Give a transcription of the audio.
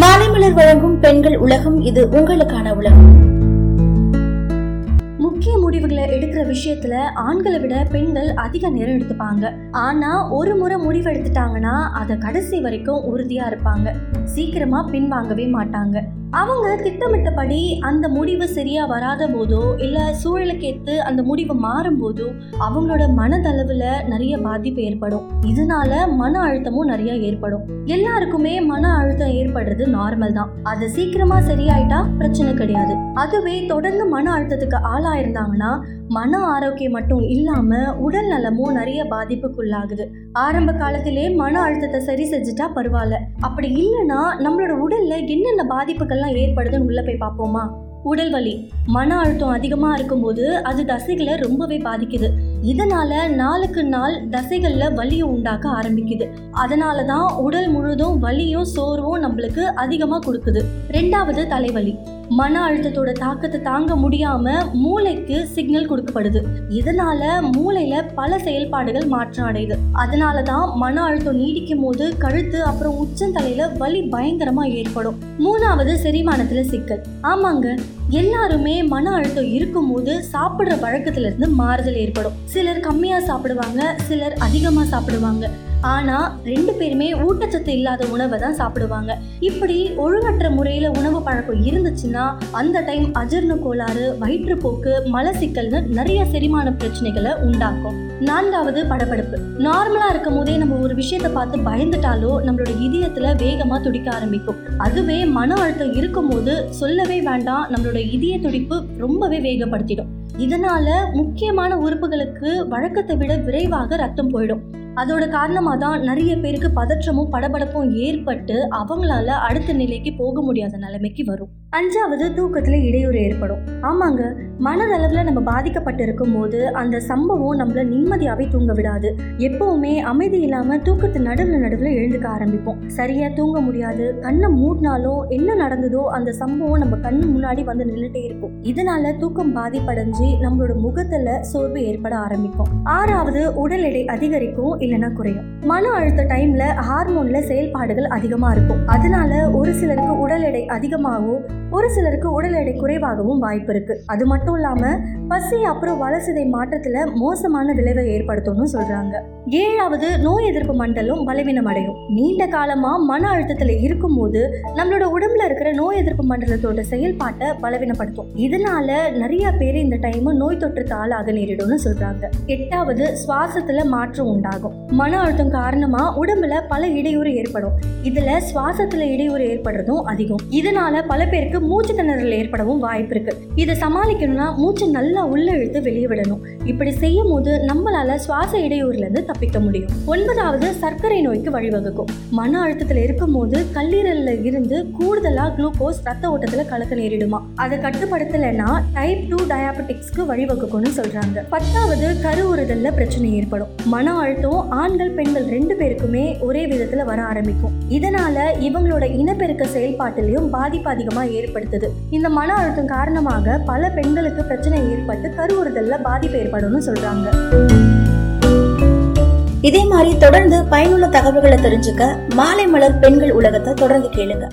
மாலைமலர் வழங்கும் பெண்கள் உலகம் இது உங்களுக்கான உலகம். முக்கிய முடிவுகளை எடுக்கிற விஷயத்துல ஆண்களை விட பெண்கள் அதிக நேரம் எடுத்துப்பாங்க. ஆனா ஒரு முறை முடிவு எடுத்துட்டாங்கன்னா அதை கடைசி வரைக்கும் உறுதியா இருப்பாங்க. சீக்கிரமா பின்வாங்கவே மாட்டாங்க. அவங்க திட்டமிட்டபடி அந்த முடிவு சரியா வராத போதோ இல்ல சூழலுக்கு ஏத்து அந்த முடிவு மாறும் போதோ அவங்களோட மனதளவுல நிறைய பாதிப்பு ஏற்படும். இதனால மன அழுத்தமும் நிறைய ஏற்படும். எல்லாருக்குமே மன அழுத்தம் ஏற்படுறது நார்மல் தான். அது சீக்கிரமா சரியாயிட்டா பிரச்சனை கிடையாது. அதுவே தொடர்ந்து மன அழுத்தத்துக்கு ஆளாயிருந்தாங்கன்னா மன ஆரோக்கியம் மட்டும் இல்லாமல் உடல் நலமும் நிறைய பாதிப்புக்குள்ளாகுது. ஆரம்ப காலத்திலே மன அழுத்தத்தை சரி செஞ்சுட்டா பரவாயில்ல. அப்படி இல்லைன்னா நம்மளோட உடல்ல என்னென்ன பாதிப்புகள்லாம் ஏற்படுதுன்னு உள்ள போய் பார்ப்போமா? உடல் வலி. மன அழுத்தம் அதிகமாக இருக்கும்போது அது தசைகளை ரொம்பவே பாதிக்குது. இதனால நாளுக்கு நாள் தசைகளில் வலியை உண்டாக்க ஆரம்பிக்குது. அதனால தான் உடல் முழுதும் வலியும் சோர்வும் நம்மளுக்கு அதிகமாக கொடுக்குது. ரெண்டாவது தலைவலி. மன அழுத்தத்தோட தாக்கத்தை தாங்க முடியாம மூளைக்கு சிக்னல் கொடுக்கப்படுது. இதனால மூளையில பல செயல்பாடுகள் மாற்றம் அடையுது. அதனால தான் மன அழுத்தம் நீடிக்கும் போது கழுத்து அப்புறம் உச்சந்தலையில வலி பயங்கரமா ஏற்படும். மூணாவது செரிமானத்துல சிக்கல். ஆமாங்க. எல்லாருமே மன அழுத்தம் இருக்கும்போது சாப்பிடுற பழக்கத்துல இருந்து மாறுதல் ஏற்படும். சிலர் கம்மியாக சாப்பிடுவாங்க சிலர் அதிகமாக சாப்பிடுவாங்க. ஆனா ரெண்டு பேருமே ஊட்டச்சத்து இல்லாத உணவை தான் சாப்பிடுவாங்க. இப்படி ஒழுங்கற்ற முறையில உணவு பழக்கம் இருந்துச்சுன்னா அந்த டைம் அஜீர்ண கோளாறு வயிற்றுப்போக்கு மலசிக்கல்னு நிறைய செரிமான பிரச்சனைகளை உண்டாக்கும். நான்காவது படபடப்பு. நார்மலா இருக்கும் போதே நம்ம ஒரு விஷயத்தை பார்த்து பயந்துட்டாலோ நம்மளோட இதயத்துல வேகமா துடிக்க ஆரம்பிக்கும். அதுவே மன அழுத்தம் இருக்கும்போது சொல்லவே வேண்டாம் நம்மளோட இதய துடிப்பு ரொம்பவே வேகப்படுத்திடும். இதனால முக்கியமான உறுப்புகளுக்கு வழக்கத்தை விட விரைவாக ரத்தம் போயிடும். அதோட காரணமாக தான் நிறைய பேருக்கு பதற்றமும் படபடப்பும் ஏற்பட்டு அவங்களால அடுத்த நிலைக்கு போக முடியாத நிலைமைக்கு வரும். அஞ்சாவது தூக்கத்தில் இடையூறு ஏற்படும். ஆமாங்க மனதளவில் நம்ம பாதிக்கப்பட்டு இருக்கும் போது அந்த சம்பவம் நம்மள நிம்மதியாகவே தூங்க விடாது. எப்பவுமே அமைதி இல்லாமல் தூக்கத்து நடுவில் நடுவில் எழுந்துக்க ஆரம்பிப்போம். சரியாக தூங்க முடியாது. கண்ணை மூடினாலும் என்ன நடந்ததோ அந்த சம்பவம் நம்ம கண் முன்னாடி வந்து நின்றுட்டே இருக்கும். இதனால தூக்கம் பாதிப்படைஞ்சு நம்மளோட முகத்தில் சோர்வு ஏற்பட ஆரம்பிக்கும். ஆறாவது உடல் எடை அதிகரிக்கும். இல்லைன்னா குறையும். மன அழுத்த டைம்ல ஹார்மோன்ல செயல்பாடுகள் அதிகமா இருக்கும். அதனால ஒரு சிலருக்கு உடல் எடை அதிகமாகவும் ஒரு சிலருக்கு உடல் எடை குறைவாகவும் வாய்ப்பு இருக்கு. அது மட்டும் இல்லாம பசி அப்புறம் வளர்சிதை மாற்றத்துல மோசமான விளைவை ஏற்படுத்தும்னு சொல்றாங்க. ஏழாவது நோய் எதிர்ப்பு மண்டலம் பலவீனம் அடையும். நீண்ட காலமா மன அழுத்தத்துல இருக்கும்போது நம்மளோட உடம்புல இருக்கிற நோய் எதிர்ப்பு மண்டலத்தோட செயல்பாட்டை பலவீனப்படுத்தும். இதனால நிறைய பேர் இந்த டைம் நோய் தொற்றுக்கு ஆளாக நேரிடும்னு சொல்றாங்க. எட்டாவது சுவாசத்துல மாற்றம் உண்டாகும். மன அழுத்தம் காரணமா உடம்புல பல இடையூறு ஏற்படும். இதுல சுவாசத்துல இடையூறு ஏற்படுறதும் அதிகம். இதனால பல பேருக்கு மூச்சு திணறல் ஏற்படவும் வாய்ப்பு இருக்கு. இதை சமாளிக்கணும்னா மூச்சை நல்லா உள்ள இழுத்து வெளியே விடணும். இப்படி செய்யும் போது நம்மளால சுவாச இடையூறுல இருந்து தப்பிக்க முடியும். ஒன்பதாவது சர்க்கரை நோய்க்கு வழிவகுக்கும். மன அழுத்தத்தில் இருக்கும் போது கல்லீரல்ல இருந்து கூடுதலா குளுக்கோஸ் ரத்த ஓட்டத்துல கலக்க நேரிடுமா? அதை கட்டுப்படுத்தலைன்னா டைப் டூ டயாபெட்டிக்ஸ்க்கு வழிவகுக்கும்னு சொல்றாங்க. பத்தாவது கருவுறுதல்ல பிரச்சனை ஏற்படும். மன அழுத்தம் ஆண்கள் பெண்கள் ரெண்டு பேருக்குமே ஒரே விதத்துல வர ஆரம்பிக்கும். இதனால இவங்களோட இனப்பெருக்க செயல்பாட்டிலையும் பாதிப்பு அதிகமா ஏற்படுத்துது. இந்த மன அழுத்தம் காரணமாக பல பெண்களுக்கு பிரச்சனை ஏற்பட்டு கருவுறுதல்ல பாதிப்பு ஏற்படும்னு சொல்றாங்க. இதே மாதிரி தொடர்ந்து பயனுள்ள தகவல்களை தெரிஞ்சுக்க மாலை மலர் பெண்கள் உலகத்தை தொடர்ந்து கேளுங்க.